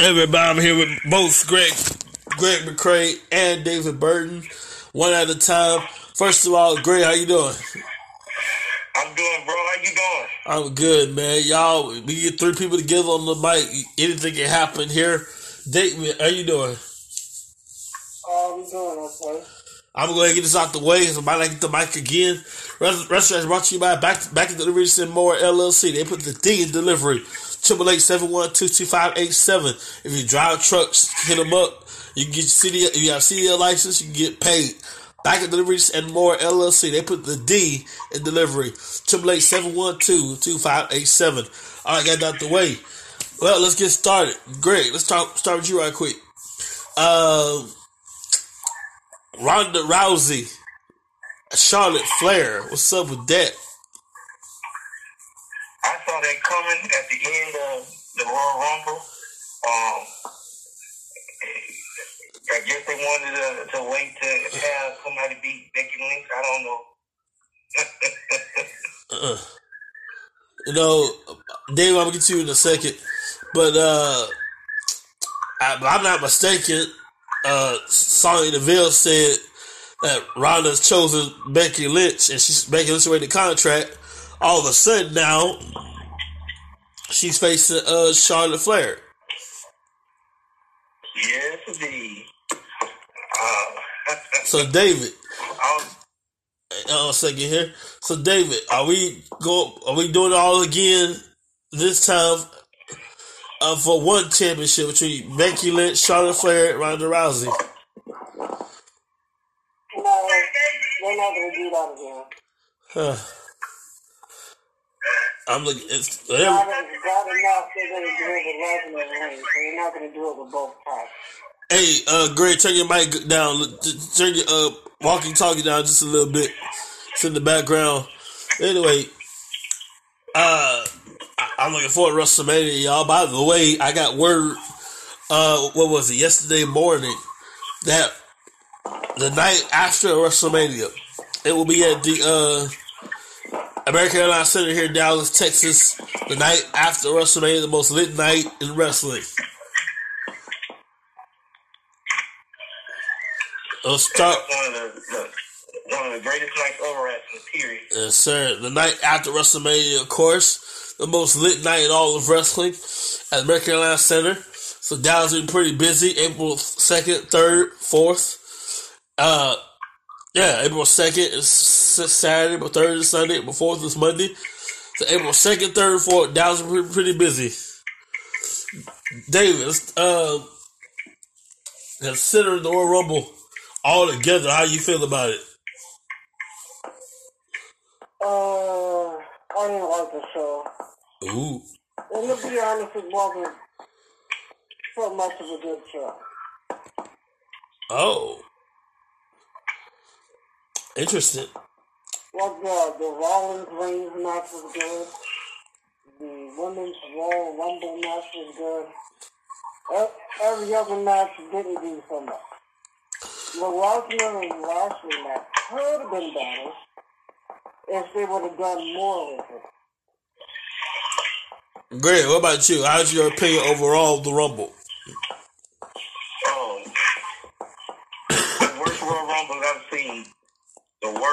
Everybody, I'm here with both Greg, Greg McCray and David Burton, one at a time. First of all, Greg, how you doing? I'm doing, bro. How you doing? I'm good, man. Y'all, we get three people together on the mic. Anything can happen here. David, how you doing? Oh, I'm doing okay. I'm going to get this out the way. So I might not get the mic again. Restaurant is brought to you by Back Back to Delivery and More LLC. They put the D in delivery. Triple eight seven one two two five eight seven. If you drive trucks, hit them up. You can get CD. If you have CDL license, you can get paid. Back at Deliveries and More LLC. They put the D in delivery. Triple eight seven one two two five eight seven. All right, got that out the way. Well, let's get started. Greg, let's talk. Start with you right quick. Um, Ronda Rousey, Charlotte Flair. What's up with that? I saw that coming at the end of the Royal Rumble. Um, I guess they wanted to, to wait to have somebody beat Becky Lynch. I don't know. uh, you know, Dave, I'm gonna get to you in a second, but uh, I, I'm not mistaken. Uh, Sonya Deville said that Ronda's chosen Becky Lynch, and she's Becky Lynch away the contract. All of a sudden now, she's facing uh, Charlotte Flair. Yes, indeed. Uh, so, David, um, uh, a second here. So, David, are we go? Are we doing it all again this time uh, for one championship between Becky Lynch, Charlotte Flair, and Ronda Rousey? No, they're not to do that again. Huh. I'm looking. It's, God, God enough, they're going to do it with Lesnar and Reigns, so they're not going to do it with both types. Hey, uh, Greg, turn your mic down. Turn your uh, walking talking down just a little bit. It's in the background. Anyway, uh, I- I'm looking forward to WrestleMania, y'all. By the way, I got word. Uh, what was it? Yesterday morning that the night after WrestleMania, it will be at the uh, American Airlines Center here in Dallas, Texas. The night after WrestleMania, the most lit night in wrestling. It'll start. one of the, the one of the greatest nights over wrestling. Period. Yes, sir. The night after WrestleMania, of course, the most lit night in all of wrestling at American Airlines Center. So Dallas will be pretty busy. April second, third, fourth. Uh, yeah, April second is Saturday, April third is Sunday, April fourth is Monday. So April second, third, fourth, Dallas be pretty busy. Davis, uh, considering the Royal Rumble all together, how you feel about it? Uh, I didn't like the show. Ooh. And to be honest, it wasn't so much of a good show. Oh. Interesting. Well, the, the Rollins Reigns match was good. The Women's Royal Rumble match was good. Every other match didn't do so much. The Lesnar and Lashley match could have been better if they would have done more with it. Greg, what about you? How's your opinion overall of the Rumble?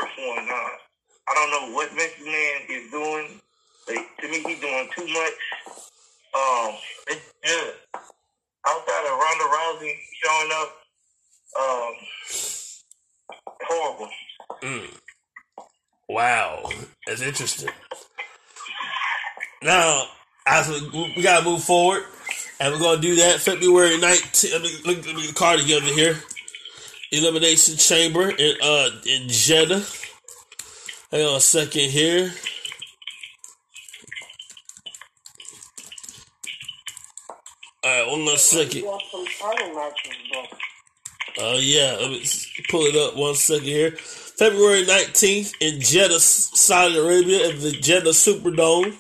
One. Uh, I don't know what Vince McMahon is doing. But to me, he's doing too much. Um, it's good. Outside of Ronda Rousey showing up, um, horrible. Mm. Wow, that's interesting. Now, we, gotta move forward, and we're gonna do that February 19th. Let me look, let me get the card together here. Elimination Chamber in uh in Jeddah. Hang on a second here. All right, one more second. Got some title matches, but Oh yeah, let me pull it up one second here. February nineteenth in Jeddah, Saudi Arabia, at the Jeddah Superdome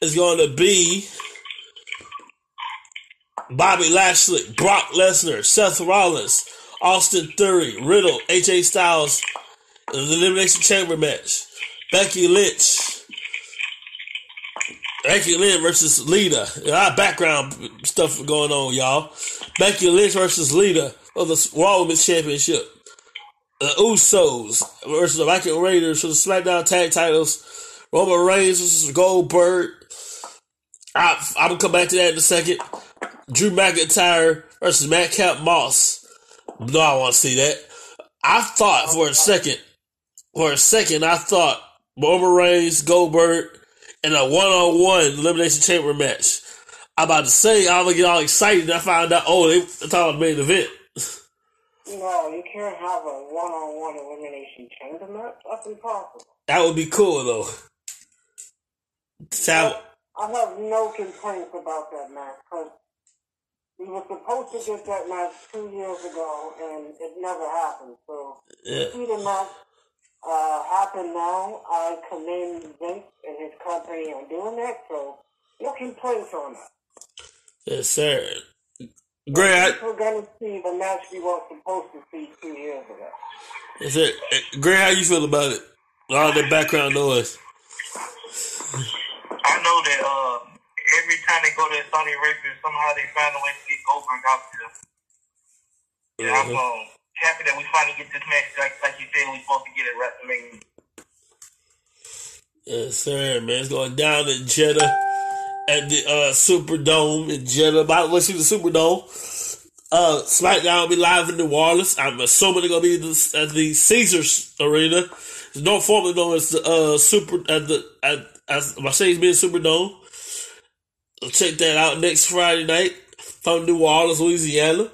is going to be Bobby Lashley, Brock Lesnar, Seth Rollins, Austin Theory, Riddle, AJ Styles, the Elimination Chamber match. Becky Lynch. Becky Lynch versus Lita. A lot of background stuff going on, y'all. Becky Lynch versus Lita for the Raw Women's Championship. The Usos versus the Viking Raiders for the SmackDown Tag Titles. Roman Reigns versus Goldberg. I, I'm gonna come back to that in a second. Drew McIntyre versus Madcap Moss. No, I want to see that. I thought for a second, for a second, I thought Roman Reigns, Goldberg, in a one-on-one elimination chamber match. I'm about to say I'm gonna get all excited and I find out oh they talking about the main event. No, you can't have a one-on-one elimination chamber match. That's impossible. That would be cool though. I have no complaints about that match because we were supposed to get that match two years ago and it never happened. So yeah, see the match uh, happen now. I commend Vince and his company on doing that. So no complaints on that. yes, sir. Greg, We're gonna see the match we were supposed to see two years ago. yes, sir. Greg, how you feel about it? All that background noise. I know that uh, every time they go to Saudi Arabia, somehow they find a way to get Goldberg out there. Yeah, I'm Mhm. um, happy that we finally get this match. Like, like you said, we're supposed to get it at WrestleMania. Yes, sir, man. It's going down in Jeddah at the uh, Superdome in Jeddah. By the way, see the Superdome. Uh, SmackDown will be live in New Orleans. I'm assuming they're gonna be the, at the Caesars Arena. It's not formerly known as the uh, Super at the at as Mercedes-Benz Superdome. Check that out next Friday night from New Orleans, Louisiana.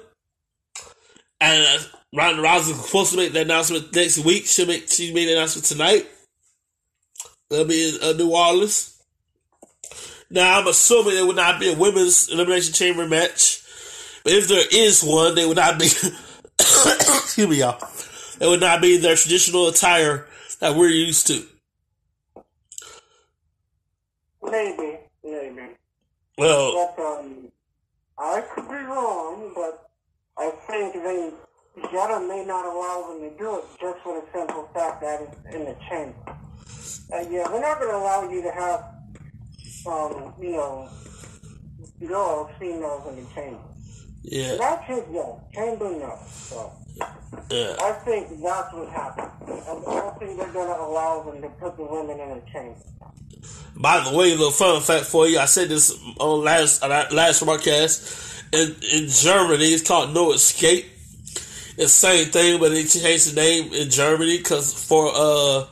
And uh, Ronda Rousey is supposed to make that announcement next week. She make she made the announcement tonight. They'll be in uh, New Orleans. Now, I'm assuming there would not be a women's elimination chamber match. But if there is one, they would not be. excuse me, y'all. It would not be their traditional attire that we're used to. Maybe. Well, But um, I could be wrong, but I think they Jeddah may not allow them to do it just for the simple fact that it's in the chamber. Uh, yeah, we're not going to allow you to have, um, you know, girls, females in the chamber. yeah, That's just yes, chamber no. So yeah. I think that's what happened. I don't think they're going to allow them to put the women in the chamber. By the way, a little fun fact for you. I said this on last uh, last broadcast. In in Germany, it's called No Escape. It's the same thing, but they changed the name in Germany because for uh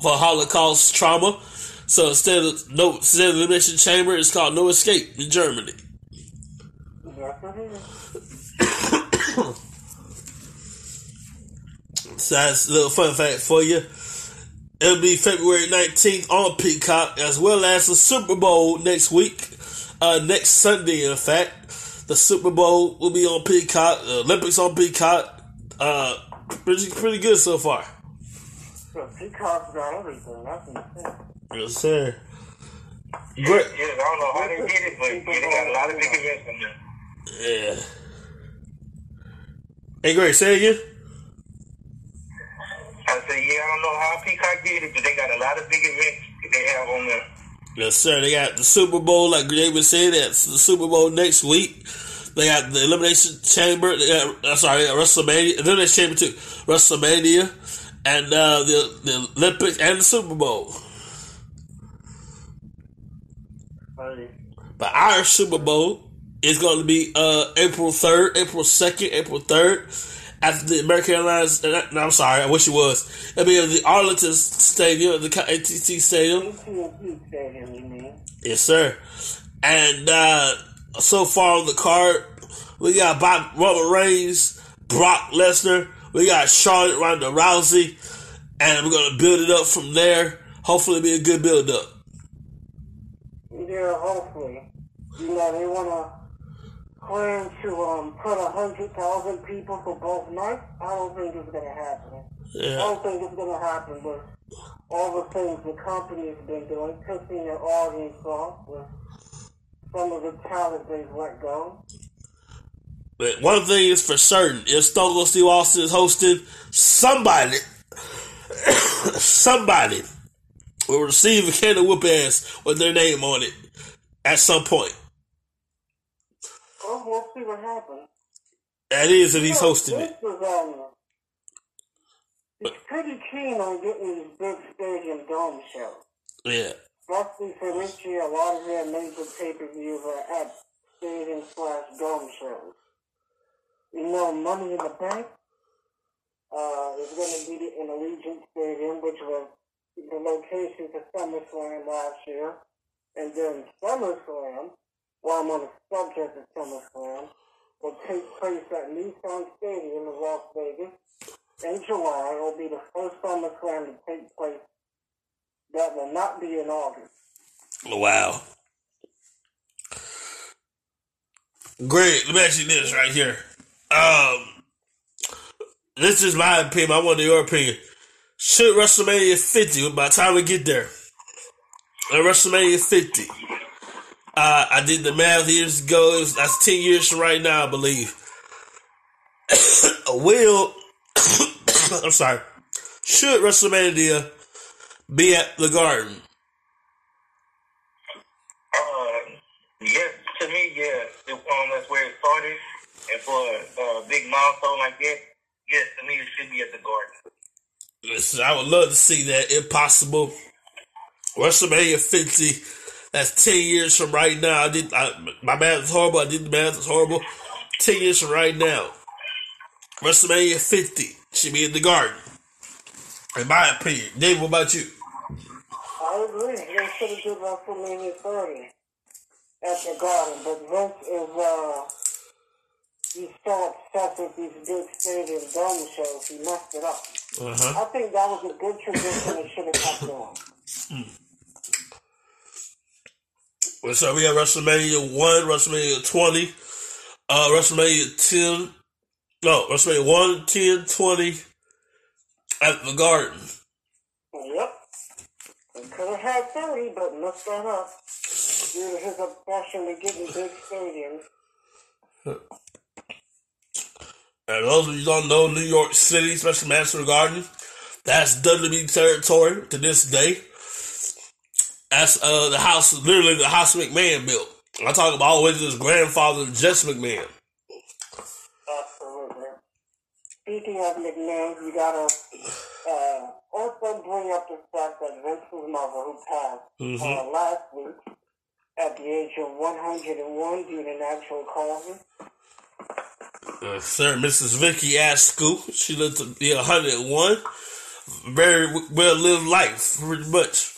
for Holocaust trauma. So instead of no instead of the elimination chamber, it's called No Escape in Germany. So that's a little fun fact for you. It'll be February 19th on Peacock, as well as the Super Bowl next week, uh, next Sunday, in fact. The Super Bowl will be on Peacock, the Olympics on Peacock. Uh, pretty, pretty good so far. So Peacock's got everything. That's insane. Yes, sir. Great. Yes, I don't know how they did it, but yeah, they got a lot of big events in there. Yeah. Hey, Greg, say it again. I say, yeah, I don't know how Peacock did it, but they got a lot of big events that they have on there. Yes, sir. They got the Super Bowl, like David said, that's the Super Bowl next week. They got the Elimination Chamber. They got, uh, sorry, they got WrestleMania. Elimination Chamber too. WrestleMania and uh, the the Olympics and the Super Bowl. But our Super Bowl is going to be uh, April third, April second, April third. After the American Airlines, no, I'm sorry, I wish it was. It'll be at the Arlington Stadium, the AT&T Stadium. Stadium. Yes, sir. And uh, so far on the card, we got Bob, Robert Reigns, Brock Lesnar, we got Charlotte Ronda Rousey, and we're gonna build it up from there. Hopefully, it'll be a good build up. Yeah, hopefully. You know, they want to plan to um, put a hundred thousand people for both nights. I don't think it's going to happen. I don't think it's going to happen with all the things the company's been doing, pissing their audience off with some of the talent they've let go. but one thing is for certain: if Stone Cold Steve Austin is hosting, somebody, somebody will receive a can of whoop ass with their name on it at some point. Well, we'll see what happens. That is if he's hosting it. Vince um, he's pretty keen on getting these big stadium dome shows. Yeah. Especially for this year, a lot of their major pay-per-views are at stadium slash dome shows. You know, Money in the Bank uh, is going to be in Allegiant Stadium, which was the location for SummerSlam last year. And then SummerSlam, while I'm on the subject of SummerSlam, will take place at Nissan Stadium in Las Vegas in July. It will be the first SummerSlam to take place that will not be in August. Wow. Great. Let me ask you this right here. Um, this is my opinion. I want your opinion. Should WrestleMania 50, by the time we get there, at WrestleMania 50, uh, I did the math years ago. It was, that's 10 years from right now, I believe. Will, I'm sorry, should WrestleMania be at the Garden? Uh, yes, to me, yeah. It, um, that's where it started. And for a uh, big milestone like that, yes, to me, it should be at the Garden. Listen, I would love to see that if possible. WrestleMania 50. That's 10 years from right now. I did I, my math is horrible. I did the math. It's horrible. 10 years from right now. WrestleMania 50 should be in the garden. In my opinion. Dave, what about you? I agree. They should have did WrestleMania 30 at the Garden, but Vince is, uh, he's so obsessed with these big stadium dome shows, he messed it up. Uh-huh. I think that was a good tradition and should have kept going. So we have WrestleMania 1, WrestleMania 20, uh, WrestleMania 10, no, WrestleMania 1, 10, 20 at the garden. Yep. He could have had 30, but messed that up due to his obsession with getting big stadiums. And those of you don't know, New York City, especially Madison Garden, that's WWE territory to this day. That's uh, the house, literally the house McMahon built. I talk about all the way to his grandfather, Jess McMahon. Absolutely. Speaking of McMahon, you gotta uh, also bring up the fact that Vince's mother, who passed uh, last week at the age of 101 due to natural causes, Uh, Sir Mrs. Vicky Askew, she lived to be 101. Very well lived life, pretty much.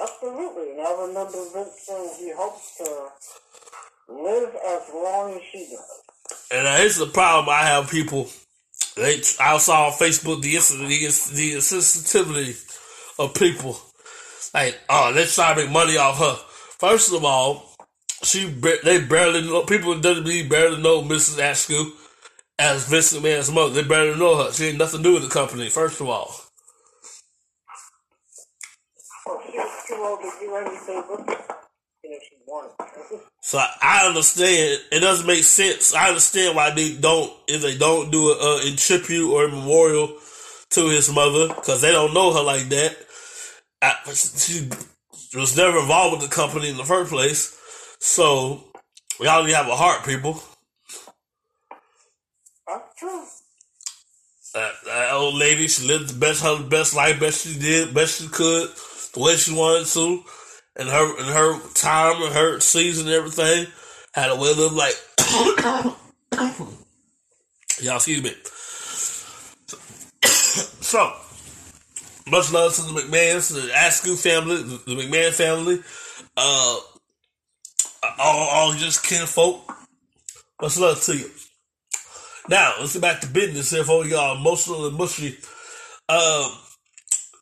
absolutely. And I remember saying he hopes to live as long as she does. And uh, here's the problem I have people. They, I saw on Facebook the, the, the insensitivity of people. Like, oh, let's try to make money off her. First of all, she they barely know, people in WWE barely know Mrs. Askew as Vince McMahon's mother. They barely know her. She ain't nothing to do with the company, first of all. Well, she was too old to do anything with it. You know, she wanted to. So I, understand. It doesn't make sense. I understand why they don't, if they don't do it uh, in tribute or memorial to his mother, because they don't know her like that. I, she was never involved with the company in the first place. So we all need have a heart, people. That's true. That, that old lady, she lived the best her best life, best she did, best she could, the way she wanted to, and her and her time and her season and everything. Had a way live like y'all excuse me. So much love to the McMahons, the Askew family, the, McMahon family, uh all, all just kinfolk. Much love to you. Now, let's get back to business here for y'all emotional and mushy. Um,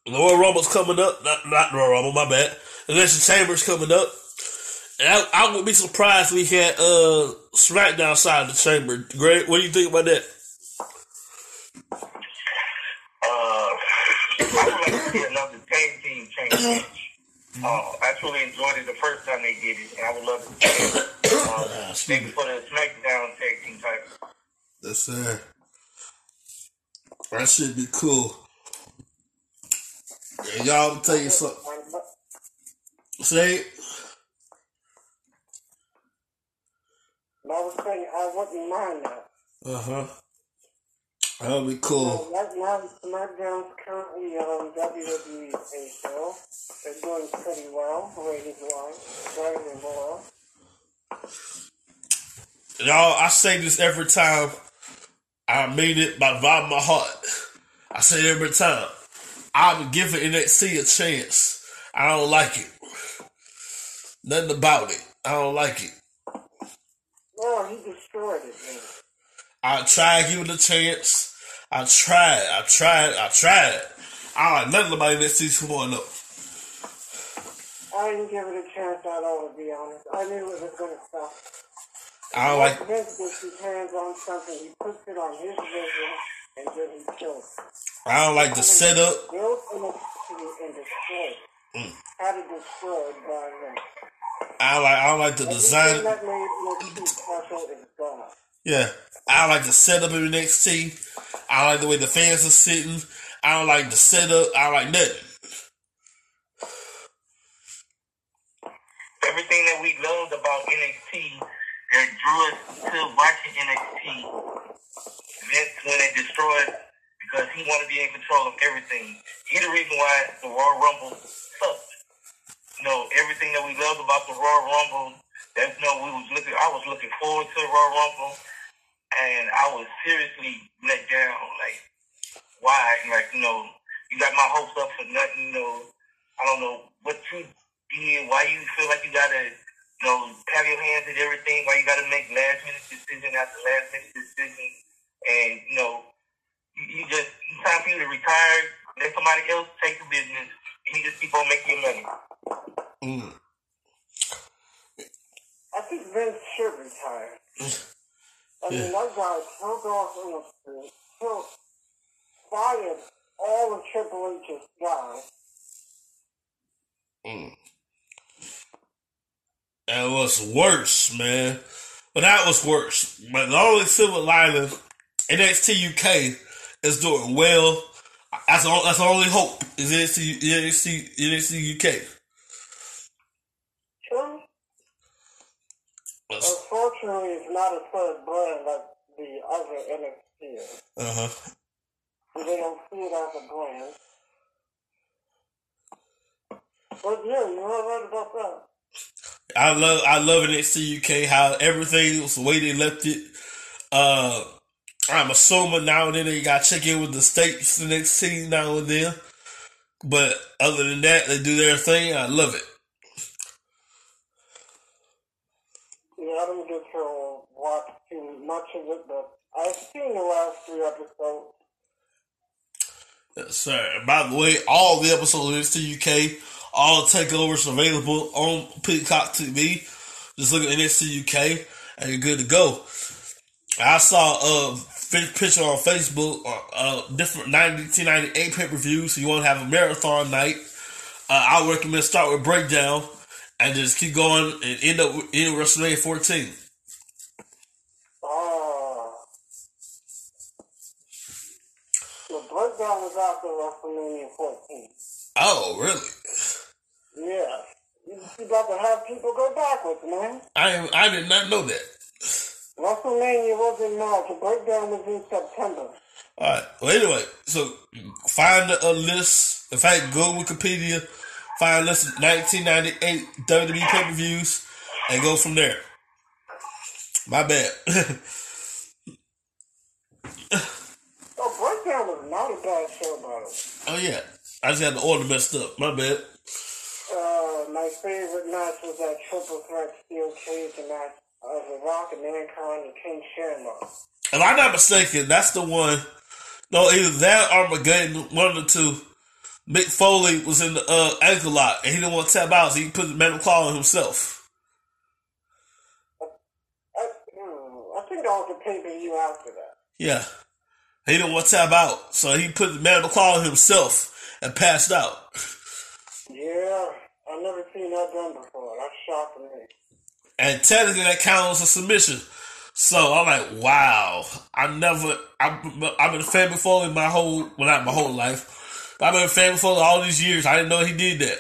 Royal Rumble's coming up. Not, not Royal Rumble, my bad. Election Chambers coming up. And I, I wouldn't be surprised if we had uh, SmackDown side of the chamber. Greg, what do you think about that? Uh, I would like to see another tag team change. Uh, I truly enjoyed it the first time they did it, and I would love to see it uh, maybe for the SmackDown tag team title. That's uh, that should be cool. And y'all, tell you something. Say. I was saying I wouldn't mind that. Uh huh. That'll be So cool. right now, SmackDown's currently on WWE show. They're doing pretty well, ratings wise, very well. Y'all, I say this every time. I mean it by the bottom of my heart. I say it every time. Been giving NXT a chance. I don't like it. Nothing about it. I don't like it. Oh, he destroyed it, man. I tried giving it a chance. I tried. I tried. I tried. I don't like nothing about NXT 2.0. I didn't give it a chance at all, to be honest. I knew it was going to stop. I don't like. Vince gets his hands on something, he puts it on his vision, and then he kills it. I don't like the setup. Built NXT and destroyed. Mm. Had it destroyed by Vince. I don't like. I don't like the design. that made NXT special is gone. Yeah, I don't like the setup of NXT. I don't like the way the fans are sitting. I don't like the setup. I don't like nothing. Everything that we loved about NXT that drew us to watching NXT, Vince went and destroyed because he wanted to be in control of everything. He the reason why the Royal Rumble sucked. You know, everything that we loved about the Royal Rumble, that's you know, we was looking I was looking forward to the Royal Rumble and I was seriously let down. Like why? Like, you know, you got my hopes up for nothing, you know. I don't know what you did, why you feel like you gotta, you know, have your hands in everything, why you gotta make last minute decision after last minute decision and, you know, you, you just it's time for you to retire, let somebody else take the business and you just keep on making your money. Mm. I think Vince should retire. I mean, that guy took off in the street, took, fired all of Triple H's guys. Mm. And what's worse, man? But that was worse. But the only silver lining, NXT UK is doing well. That's only- that's only hope. Is NXT, NXT, NXT UK. True. Unfortunately, it's not a third brand like the other NXT is. Uh-huh. They don't see it as a brand. But yeah, you're right about that. I love I love NXT UK how everything was the way they left it. Uh I'm assuming now and then they got to check in with the states the next team now and then. But other than that, they do their thing. I love it. Yeah, I didn't get to watch too much of it, but I've seen the last three episodes. Yes, sir. By the way, all the episodes of NXT UK, all takeovers available on Peacock TV. Just look at NXT UK and you're good to go. I saw a fi- picture on Facebook, uh, uh, different 1998 pay per views. So you want to have a marathon night? Uh, I recommend start with breakdown and just keep going and end up with end with WrestleMania 14. Ah. The breakdown was after WrestleMania 14. Oh, really? Yeah. You you about to have people go backwards, man. I I did not know that. WrestleMania was in March. The breakdown was in September. All right. Well, anyway, so find a, list. In fact, go Wikipedia, find a list of 1998 WWE pay per views, and go from there. My bad. Oh, breakdown was not a bad show, way. oh yeah, I just had the order messed up. My bad. Uh, my favorite match was that triple threat steel cage match of The Rock and Mankind and Ken Shamrock. If I'm not mistaken, that's the one. No, either that or Armageddon, one of the two. Mick Foley was in the uh, ankle lock, and he didn't want to tap out, so he put the metal claw on himself. I, hmm, I think that was a pay-per-view after that. Yeah. He didn't want to tap out, so he put the metal claw on himself and passed out. Yeah, I've never seen that done before. That's shocking me. And technically, that counts as a submission. So I'm like, wow. I never, I've, I've been a fan before in my whole, well, not my whole life, I've been a fan for all these years. I didn't know he did that.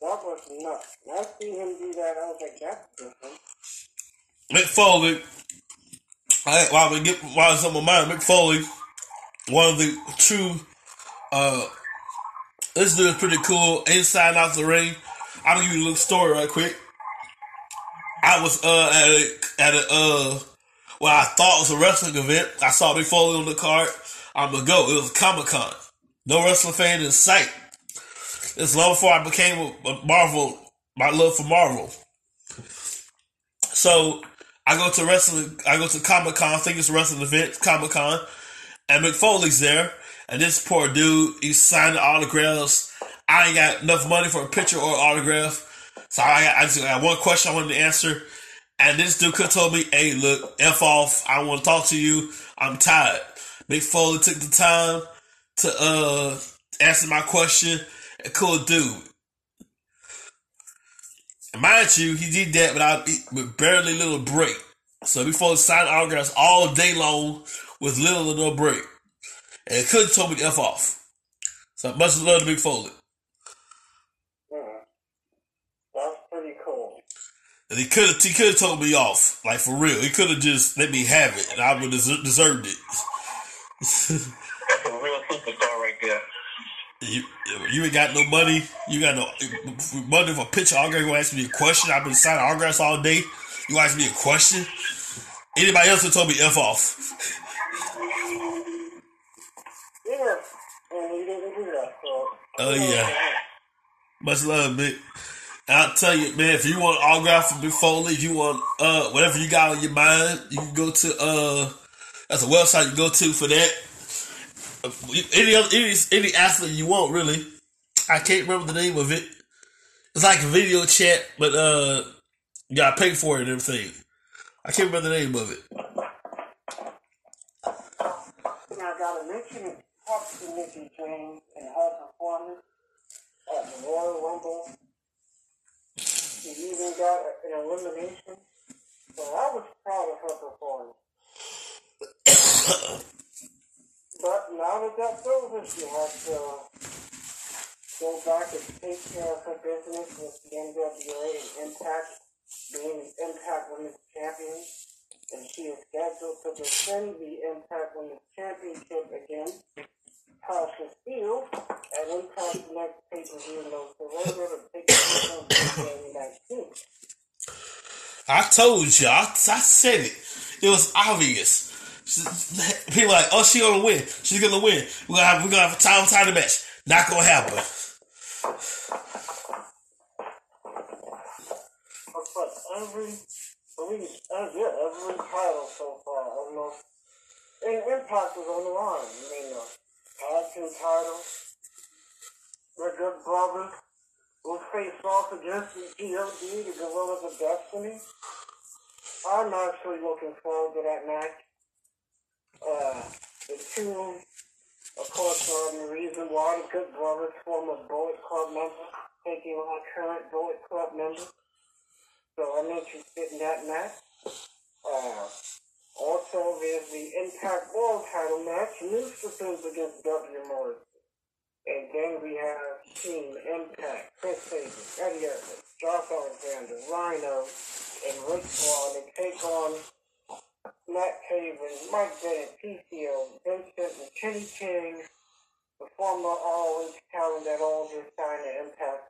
That was nuts. When I see him do that, I was like, that's different. Mick Foley. I, while we get while it's on my mind, Mick Foley, one of the true. Uh, this dude is pretty cool. Inside and out the ring. I'll give you a little story right quick. I was uh at a at a uh what I thought was a wrestling event. I saw Mick Foley on the card. I'm gonna go. It was Comic Con. No wrestling fan in sight. It's long before I became a, a Marvel. My love for Marvel. So I go to wrestling. I go to Comic Con. I think it's a wrestling event, Comic Con, and Mick Foley's there. And this poor dude, he's signing autographs. I ain't got enough money for a picture or autograph, so I, got, I just got one question I wanted to answer. And this dude could told me, "Hey, look, f off. I want to talk to you. I'm tired." Mick Foley took the time to uh answer my question. A cool dude. And mind you, he did that without with barely little break. So before signed autographs all day long with little or no break. And could told me to F off. So much love to Mick Foley. Yeah. That's pretty cool. And he could have he could have told me off. Like for real. He could have just let me have it and I would have deserved it. That's a real superstar right there. You you ain't got no money. You got no money for a picture autograph. You ask me a question? I've been signing autographs all day. You ask me a question? Anybody else would told me f off. Yeah. And he didn't do that, so. Oh yeah, much love, Mick. I'll tell you, man, if you want an autograph from Foley, if you want uh whatever you got on your mind, you can go to uh that's a website you go to for that. Uh, Any other any any athlete you want, really. I can't remember the name of it. It's like video chat, but uh you gotta pay for it and everything. I can't remember the name of it. Now, I gotta mention it props to Mickie James and her performance at the Royal Rumble. She even got an elimination. So I was proud of her performance. but now that that's over, she has to go back and take care of her business with the NWA and Impact, being the Impact Women's Champion and she is scheduled to defend the Impact Women's Championship against Tasha Steelz at Impact next pay-per-view in No Surrender to take place on February 19th. I told you, I, I said it. It was obvious. People like, oh, she gonna win. She's gonna win. We're gonna have, we're gonna have a time title match. Not gonna happen. But every, every, uh, yeah, every title so far, almost, and Impact is on the line. I mean, uh, tag team title, the Good Brothers will face off against the GOD, the Guerrillas of Destiny. I'm actually looking forward to that match. Uh, the two, of course, are the reason why the Good Brothers form a Bullet Club member, current Bullet Club member, So interested in that match. Uh, also, there's the Impact World title match, New Systems against W. Morrissey. And then we have Team Impact, Chris Sabin, Eddie Edwards, Josh Alexander, Rhino, and Rich Swann to take on Matt Taven, Mike Bennett, PCO, Vincent, and Kenny King, the former ROH talent that all just signed to Impact.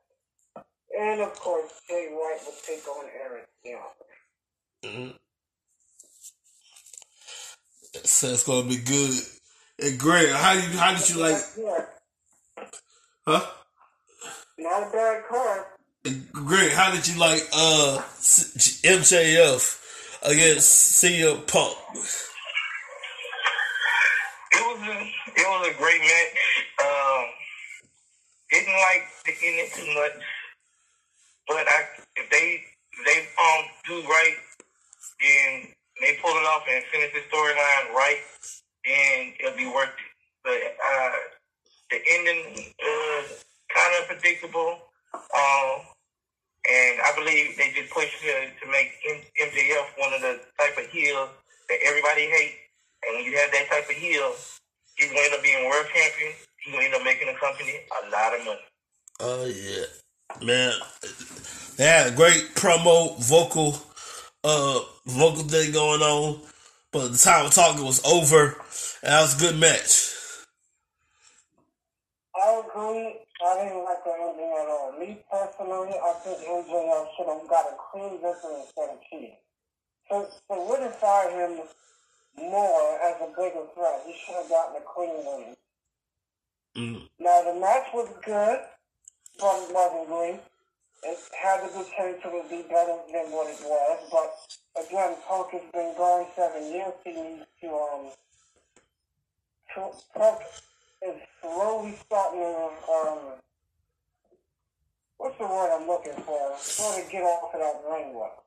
And of course, Jay White will take on Eric Young. So it's gonna be good. And Greg, how you how did you like? Huh? not a bad card. And Greg, how did you like uh C- MJF against CM Punk? It was a it was a great match. Um, didn't like the ending too much, but I if they if they um do right, then they pull it off and finish the storyline right, then it'll be worth it. But uh, the ending uh kind of predictable. Um, and I believe they just pushed to, to make MJF one of the type of heels that everybody hates. And when you have that type of heel, he's going to end up being world champion. He's going to end up making the company a lot of money. Oh yeah, man. They had a great promo vocal, uh, vocal thing going on, but the time of talking was over, and that was a good match. I agree. I didn't like the ending at all. Me personally, I think MJF should have got a clean victory instead of cheating. To solidify him more as a bigger threat, he should have gotten a clean win. Mm. Now the match was good, wasn't great. It had the potential to be better than what it was, but again, Punk has been gone seven years. He needs to um, to, Punk is slowly starting to um, what's the word I'm looking for? Sort of get off of that work.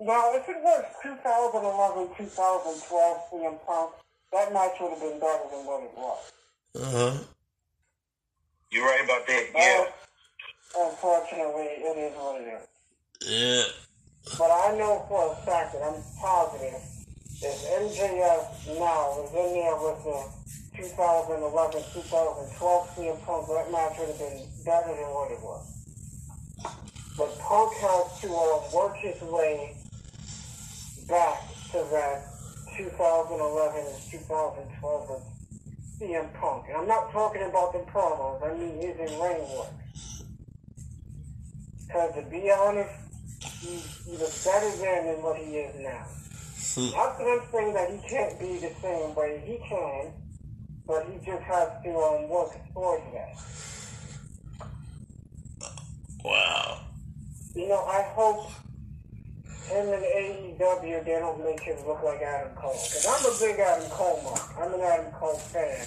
Now, if it was 2011, 2012 CM Punk, that match would have been better than what it was. Uh huh. You're right about that. Yeah. But, unfortunately, it is what it is. Yeah. But I know for a fact that I'm positive if MJF now was in there with the 2011, 2012 CM Punk, that match would have been better than what it was. But Punk has to uh, work his way back to that 2011 and 2012 with CM Punk. And I'm not talking about the promos, I mean his in-ring work. Because to be honest, he's, he was better then than what he is now. Not that I'm saying that he can't be the same way. He can, but he just has to um, work towards that. Wow. You know, I hope and AEW, they don't make him look like Adam Cole. Because I'm a big Adam Cole mark. I'm an Adam Cole fan.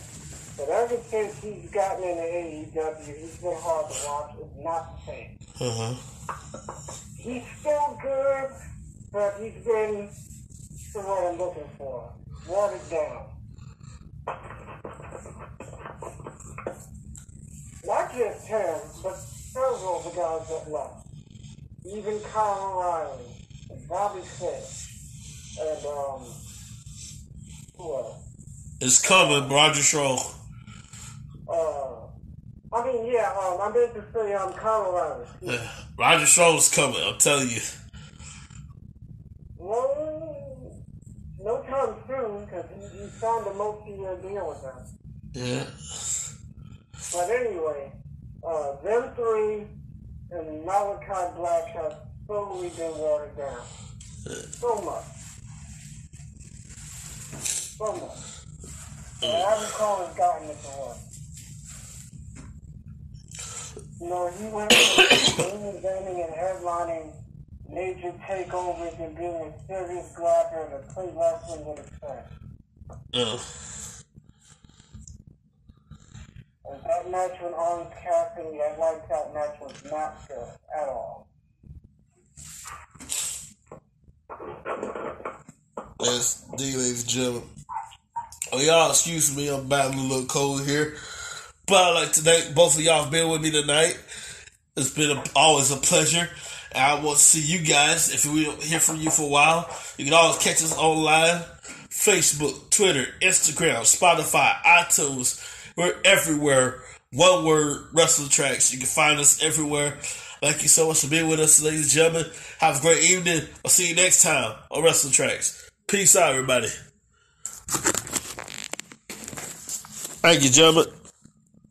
But ever since he's gotten into AEW, he's been hard to watch. It's not the same. Huh. He's still good, but he's been to what I'm looking for. Watered down. Not just him, but several of the guys that left. Even Kyle O'Reilly, Bobby Fish, and um, who else? It's coming, Roderick Strong. Uh, I mean, yeah, um, I meant to say um, O'Reilly. Yeah. Roderick Strong's coming. I'm telling you. Well, no time soon, because he, he signed a multi-year deal with them. Yeah. But anyway, uh, them three and Malakai Black have slowly been watered down. So much. So much. And Adam Cole has gotten it work. You know, he went from main eventing and headlining major takeovers and being a serious grabber to play wrestling with a friend. Uh, And that match with Orange Cassidy, I liked that match was not good at all. That's D, ladies and gentlemen. Oh, y'all, excuse me. I'm battling a little cold here. But I'd like to thank both of y'all for being with me tonight. It's been a, always a pleasure. And I want to see you guys. If we don't hear from you for a while, you can always catch us online Facebook, Twitter, Instagram, Spotify, iTunes. We're everywhere. One word, Wrestling Tracks. You can find us everywhere. Thank you so much for being with us, ladies and gentlemen. Have a great evening. I'll see you next time on Wrestling Tracks. Peace out, everybody. Thank you, gentlemen.